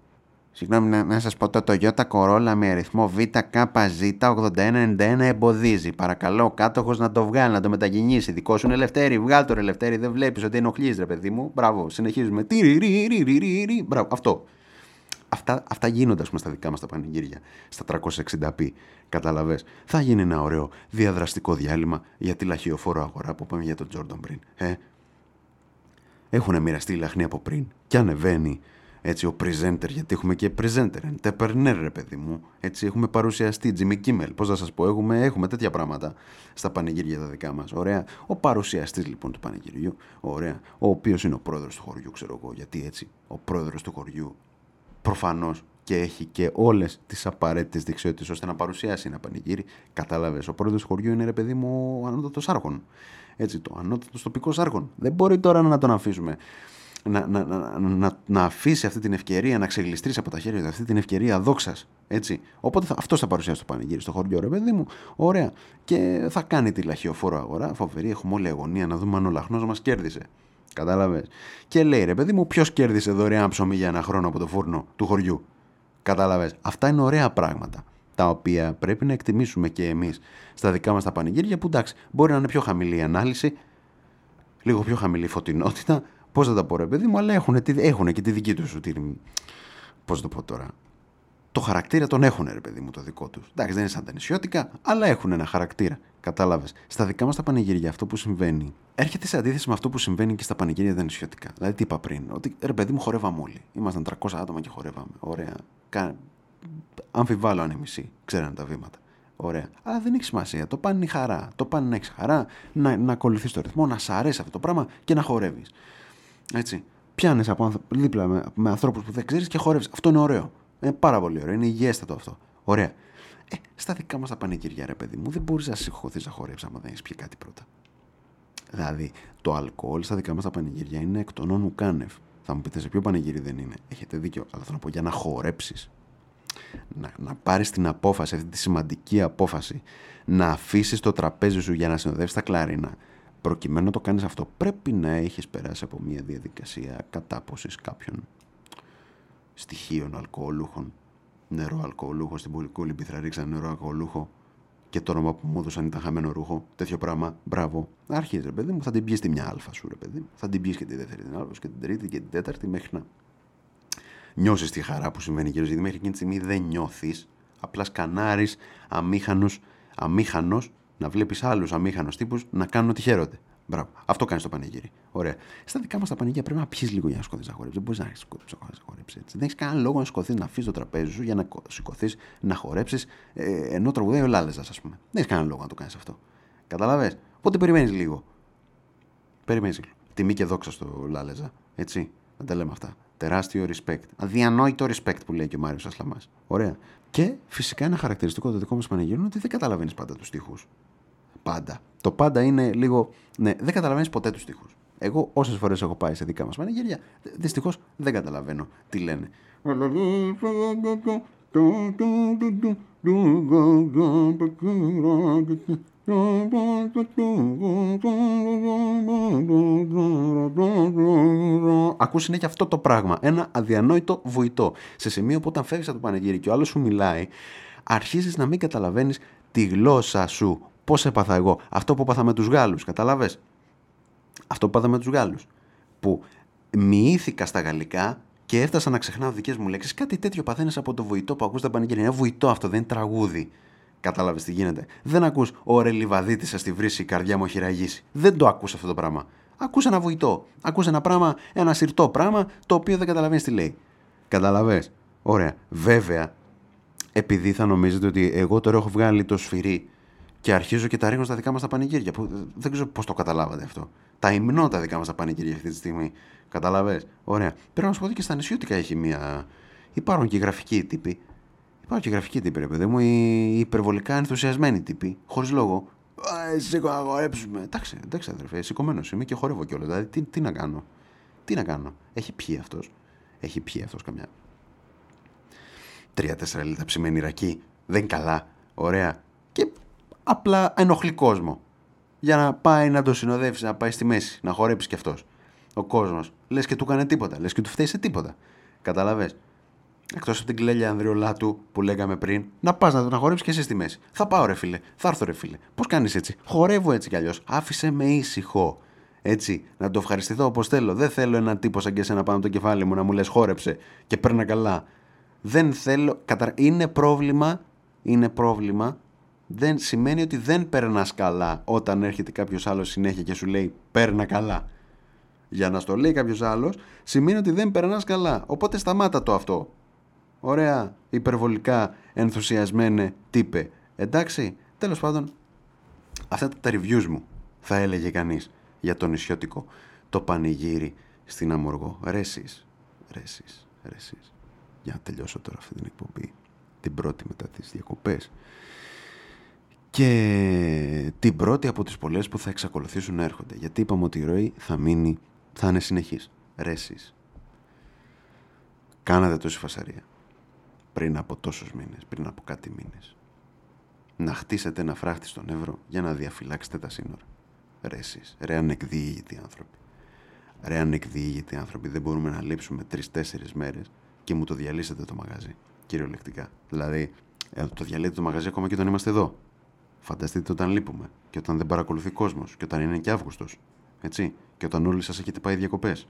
Συγγνώμη να, να σα πω το Toyota Corolla με αριθμό VKZ8191 εμποδίζει. Παρακαλώ ο κάτοχο να το βγάλει, να το μετακινήσει. Δικό σου είναι Ελευθέρη, βγάλ το Ελευθέρη, δεν βλέπει ότι ενοχλεί ρε παιδί μου. Μπράβο, συνεχίζουμε. Μπράβο, αυτό. Αυτά, αυτά γίνονται πούμε, στα δικά μα τα πανηγύρια, στα 360p. Καταλαβέ. Θα γίνει ένα ωραίο διαδραστικό διάλειμμα για τη λαχιοφόρο αγορά που είπαμε για τον Τζόρνταν πριν. Ε? Έχουν μοιραστεί η λαχνή από πριν και ανεβαίνει έτσι, ο presenter, γιατί έχουμε και presenter, entrepreneur, ρε παιδί μου. Έτσι, έχουμε παρουσιαστή, Jimmy Kimmel. Πώς να σας πω, έχουμε, έχουμε τέτοια πράγματα στα πανηγύρια τα δικά μας. Ωραία. Ο παρουσιαστής λοιπόν του πανηγυριού, ωραία. Ο οποίος είναι ο πρόεδρος του χωριού, ξέρω εγώ. Γιατί έτσι, ο πρόεδρος του χωριού προφανώς και έχει και όλες τις απαραίτητες δεξιότητες ώστε να παρουσιάσει ένα πανηγύρι. Κατάλαβες. Ο πρόεδρος του χωριού είναι ρε παιδί μου ο ανώτατος άρχον. Έτσι, το ανώτατος τοπικός άρχον. Δεν μπορεί τώρα να τον αφήσουμε να, να, να, να, αφήσει αυτή την ευκαιρία να ξεγλιστρήσει από τα χέρια του αυτή την ευκαιρία δόξας. Έτσι. Οπότε αυτός θα παρουσιάσει το πανηγύρι στο χωριό, ρε παιδί μου. Ωραία. Και θα κάνει τη λαχιοφόρο αγορά. Φοβερή, έχουμε όλη αγωνία να δούμε αν ο λαχνός μας κέρδισε. Κατάλαβες. Και λέει ρε παιδί μου, ποιος κέρδισε δωρεάν ψωμί για ένα χρόνο από το φούρνο του χωριού. Κατάλαβες. Αυτά είναι ωραία πράγματα. Τα οποία πρέπει να εκτιμήσουμε και εμείς στα δικά μας τα πανηγύρια που εντάξει, μπορεί να είναι πιο χαμηλή η ανάλυση, λίγο πιο χαμηλή φωτεινότητα, Πώς θα τα πω, ρε παιδί μου, αλλά έχουν, έχουν και τη δική τους. Πώς το πω τώρα. Το χαρακτήρα τον έχουν, ρε παιδί μου, το δικό τους. Εντάξει, δεν είναι σαν τα νησιώτικα, αλλά έχουν ένα χαρακτήρα. Κατάλαβες. Στα δικά μας τα πανηγύρια αυτό που συμβαίνει έρχεται σε αντίθεση με αυτό που συμβαίνει και στα πανηγύρια τα νησιώτικα. Δηλαδή, τι είπα πριν, ότι ρε παιδί μου χορεύαμε όλοι. Ήμασταν 300 άτομα και χορεύαμε. Ωραία. Κα... Αμφιβάλλω αν οι μισοί ξέρανε τα βήματα. Ωραία. Αλλά δεν έχει σημασία. Το πάνε η χαρά. Το πάνε να έχεις χαρά, να, να ακολουθείς το ρυθμό, να σ' αρέσει αυτό το πράγμα και να χορεύεις. Έτσι. Πιάνε από δίπλα με, με ανθρώπους που δεν ξέρεις και χόρευε. Αυτό είναι ωραίο. Είναι πάρα πολύ ωραίο. Είναι υγιέστατο αυτό. Ωραία. Ε, στα δικά μας τα πανηγύρια, ρε παιδί μου, δεν μπορείς να συγχωθεί να χορέψει άμα δεν έχεις πει κάτι πρώτα. Δηλαδή, το αλκοόλ στα δικά μας τα πανηγύρια είναι εκ των όνου κάνευ. Θα μου πείτε σε ποιο πανηγύρι δεν είναι. Έχετε δίκιο. Αλλά θέλω να πω για να χορέψεις. Να, να πάρεις την απόφαση, αυτή τη σημαντική απόφαση, να αφήσεις το τραπέζι σου για να συνοδεύσει τα κλαρίνα προκειμένου να το κάνεις αυτό πρέπει να έχεις περάσει από μια διαδικασία κατάποσης κάποιων στοιχείων αλκοολούχων νερό αλκοολούχο στην πολιτική λιμπήθρα ρίξαν νερό αλκοολούχο και το όνομα που μου έδωσαν ήταν χαμένο ρούχο. Τέτοιο πράγμα. Μπράβο. Άρχιζε, ρε παιδί μου, θα την πιεις τη μια αλφα σου, ρε παιδί μου. Θα την πιεις και τη δεύτερη, την αλφα και την τρίτη και την τέταρτη μέχρι να νιώσεις τη χαρά που συμβαίνει γύρω. Γιατί μέχρι εκείνη τη στιγμή δεν νιώθεις. Απλά σκανάρεις αμήχανος να βλέπεις άλλους αμήχανους τύπους να κάνουν ότι χαίρονται. Μπράβο. Αυτό κάνεις το πανηγύρι. Ωραία. Στα δικά μας τα πανηγύρια πρέπει να πιει λίγο για να σκοθεί να χορέψεις. Δεν μπορείς να χορέψεις έτσι. Δεν έχεις κανένα λόγο να σκοθείς να αφήσεις το τραπέζι σου για να σηκωθείς να χορέψεις ε, ενώ τραγουδάει ο Λάλεζας, ας πούμε. Δεν έχεις κανένα λόγο να το κάνεις αυτό. Καταλαβέ. Οπότε περιμένεις λίγο. Περιμένεις λίγο. Τιμή και δόξα στο Λάλεζα. Έτσι. Να τα λέμε αυτά. Τεράστιο respect. Αδιανόητο respect που λέει και ο Μάριος Ασλαμάς. Ωραία. Και φυσικά ένα χαρακτηριστικό το δικό μας πανηγύρι είναι ότι δεν καταλαβαίνεις πάντα τους τοίχου. Πάντα. Το πάντα είναι λίγο. Ναι, δεν καταλαβαίνεις ποτέ τους τοίχου. Εγώ όσες φορές έχω πάει σε δικά μας πανηγύρια, δυστυχώς δεν καταλαβαίνω τι λένε. Ακούς συνέχεια αυτό το πράγμα. Ένα αδιανόητο βουητό. Σε σημείο που όταν φεύγεις από το πανηγύρι και ο άλλος σου μιλάει, αρχίζεις να μην καταλαβαίνεις τη γλώσσα σου. Πώς έπαθα εγώ. Αυτό που έπαθα με τους Γάλλους. Καταλαβες. Αυτό που έπαθα με τους Γάλλους. Που μοιήθηκα στα γαλλικά Και έφτασα να ξεχνάω δικές μου λέξεις. Κάτι τέτοιο παθαίνεις από το βουητό που ακούς τα πανηγύρια. Είναι βουητό αυτό, δεν είναι τραγούδι. Κατάλαβες τι γίνεται. Δεν ακούς ωρε λιβαδίτη σας τη βρύσει, η καρδιά μου έχει ραγίσει. Δεν το ακούς αυτό το πράγμα. Ακούς ένα βουητό. Ακούς ένα πράγμα, ένα σιρτό πράγμα, το οποίο δεν καταλαβαίνεις τι λέει. Καταλαβέ. Ωραία. Βέβαια, επειδή θα νομίζετε ότι εγώ τώρα έχω βγάλει το σφυρί και αρχίζω και τα ρίχνω στα δικά μας τα πανηγύρια. Που δεν ξέρω πώς το καταλάβατε αυτό. Τα υμνώ τα δικά μας τα πανηγύρια αυτή τη στιγμή. Καταλαβέ. Ωραία. Πρέπει να σου πω ότι και στα νησιώτικα έχει μία. Υπάρχουν και γραφικοί τύποι. Υπάρχουν και γραφικοί τύποι, ρε παιδί μου. Οι υπερβολικά ενθουσιασμένοι τύποι. Χωρίς λόγο. «Α, Σήκω να χορέψουμε. Εντάξει, εντάξει, αδερφέ. Σηκωμένο είμαι και χορεύω κιόλας. Δηλαδή, τι, τι να κάνω; Τι να κάνω; Έχει πιει αυτός. Έχει πιει αυτός καμιά. Τρία-τέσσερα λίτρα ψημένη ρακή. Δεν είναι καλά. Ωραία. Και απλά ενοχλεί κόσμο. Για να πάει να το συνοδεύσεις, να πάει στη μέση, να χορέψεις κι αυτός. Ο κόσμος. Λες και του έκανε τίποτα. Λες και του φταίει σε τίποτα. Καταλαβέ. Εκτός από την κλέλια Ανδριολάτου που λέγαμε πριν, να πας να τον αγορέψεις και εσύ στη μέση. Θα πάω ρε φίλε, θα έρθω ρε φίλε. Πώς κάνεις έτσι; Χορεύω έτσι κι αλλιώς. Άφησε με ήσυχο. Έτσι, να το ευχαριστηθώ όπως θέλω. Δεν θέλω έναν τύπο σαν και εσένα πάνω από το κεφάλι μου να μου λες χόρεψε και παίρνα καλά. Δεν θέλω. Κατα... Είναι πρόβλημα. Είναι πρόβλημα. Δεν σημαίνει ότι δεν περνάς καλά όταν έρχεται κάποιος άλλος συνέχεια και σου λέει παίρνα καλά. Για να στο λέει κάποιος άλλος, σημαίνει ότι δεν περνάς καλά. Οπότε σταμάτα το αυτό. Ωραία, υπερβολικά ενθουσιασμένε τύπε. Εντάξει, τέλος πάντων, αυτά τα reviews μου θα έλεγε κανείς για το νησιώτικο το πανηγύρι στην Αμοργό. Ρε εσείς, ρε εσείς, ρε εσείς. Για να τελειώσω τώρα αυτή την εκπομπή, την πρώτη μετά τις διακοπές. Και την πρώτη από τις πολλές που θα εξακολουθήσουν να έρχονται. Γιατί είπαμε ότι η ροή θα μείνει, θα είναι συνεχής. Ρε εσείς. Κάνατε τόση φασαρία πριν από τόσους μήνες, πριν από κάτι μήνες. Να χτίσετε ένα φράχτη στον Εύρο για να διαφυλάξετε τα σύνορα. Ρε εσείς, ρε ανεκδίηγητοι άνθρωποι. Ρε ανεκδίηγητοι άνθρωποι, δεν μπορούμε να λείψουμε τρει-τέσσερι μέρες και μου το διαλύσετε το μαγαζί, κυριολεκτικά. Δηλαδή, ε, το διαλύετε το μαγαζί ακόμα και όταν είμαστε εδώ. Φανταστείτε όταν λείπουμε και όταν δεν παρακολουθεί κόσμος και όταν είναι και Αύγουστος. Έτσι. Και όταν όλοι σας έχετε πάει διακοπές.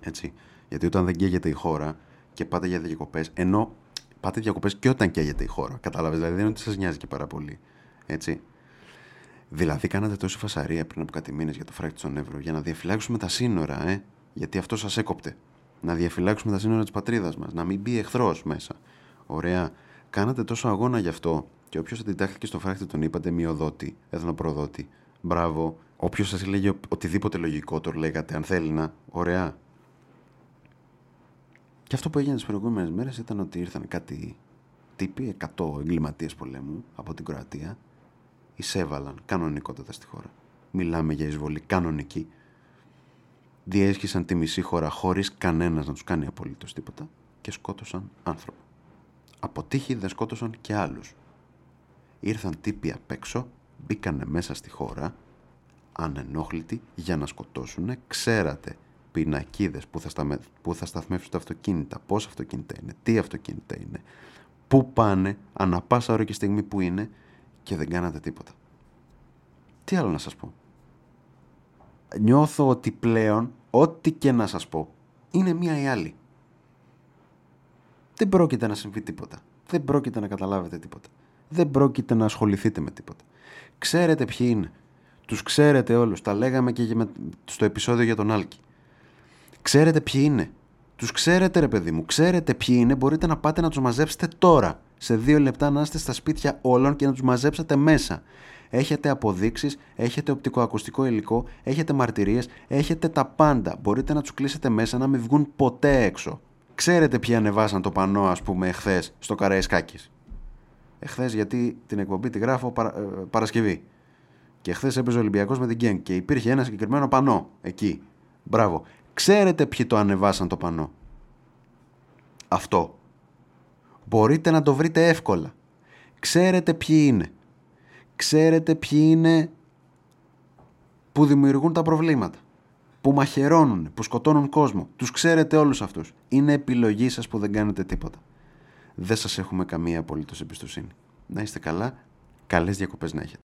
Έτσι. Γιατί όταν δεν καίγεται η χώρα, και πάτε για διακοπές, ενώ πάτε διακοπές και όταν καίγεται η χώρα. Κατάλαβες, δηλαδή δεν είναι ότι σας νοιάζει και πάρα πολύ. Έτσι. Δηλαδή, κάνατε τόση φασαρία πριν από κάτι μήνες για το φράκτη στον Εύρο για να διαφυλάξουμε τα σύνορα, ε. Γιατί αυτό σας έκοπτε. Να διαφυλάξουμε τα σύνορα της πατρίδας μας. Να μην μπει εχθρός μέσα. Ωραία. Κάνατε τόσο αγώνα γι' αυτό. Και όποιος αντιτάχθηκε στο φράκτη τον είπατε μειοδότη, εθνοπροδότη. Μπράβο. Όποιος σας έλεγε οτιδήποτε λογικό, το λέγατε, αν θέλει να. Ωραία. Και αυτό που έγινε τις προηγούμενες μέρες ήταν ότι ήρθαν κάτι τύποι, 100 εγκληματίες πολέμου από την Κροατία, εισέβαλαν κανονικότατα στη χώρα. Μιλάμε για εισβολή κανονική. Διέσχισαν τη μισή χώρα χωρίς κανένας να τους κάνει απολύτως τίποτα και σκότωσαν άνθρωπο. Από τύχη δεν σκότωσαν και άλλους. Ήρθαν τύποι απ' έξω, μπήκανε μέσα στη χώρα, ανενόχλητοι για να σκοτώσουν. Ξέρατε πινακίδες που, θα σταμε... που θα σταθμεύσουν τα αυτοκίνητα, πόσα αυτοκίνητα είναι, τι αυτοκίνητα είναι, πού πάνε, ανα πάσα ώρα και στιγμή που είναι και δεν κάνατε τίποτα. Τι άλλο να σας πω; Νιώθω ότι πλέον, ό,τι και να σας πω, είναι μία ή άλλη. Δεν πρόκειται να συμβεί τίποτα. Δεν πρόκειται να καταλάβετε τίποτα. Δεν πρόκειται να ασχοληθείτε με τίποτα. Ξέρετε ποιοι είναι. Τους ξέρετε όλους. Τα λέγαμε και στο επεισόδιο για τον Άλκη. Ξέρετε ποιοι είναι. Τους ξέρετε, ρε παιδί μου. Ξέρετε ποιοι είναι. Μπορείτε να πάτε να τους μαζέψετε τώρα. Σε δύο λεπτά να είστε στα σπίτια όλων και να τους μαζέψετε μέσα. Έχετε αποδείξεις, έχετε οπτικοακουστικό υλικό, έχετε μαρτυρίες, έχετε τα πάντα. Μπορείτε να τους κλείσετε μέσα να μην βγουν ποτέ έξω. Ξέρετε ποιοι ανεβάσαν το πανό, ας πούμε, εχθές στο Καραϊσκάκης. Εχθές, γιατί την εκπομπή τη γράφω παρα, ε, Παρασκευή. Και χθε έπαιζε ο Ολυμπιακός με την Γκένγκ και υπήρχε ένα συγκεκριμένο πανό εκεί. Μπράβο. Ξέρετε ποιοι το ανεβάσαν το πανό. Αυτό. Μπορείτε να το βρείτε εύκολα. Ξέρετε ποιοι είναι. Ξέρετε ποιοι είναι που δημιουργούν τα προβλήματα. Που μαχαιρώνουν, που σκοτώνουν κόσμο. Τους ξέρετε όλους αυτούς. Είναι επιλογή σας που δεν κάνετε τίποτα. Δεν σας έχουμε καμία απολύτως εμπιστοσύνη. Να είστε καλά. Καλές διακοπές να έχετε.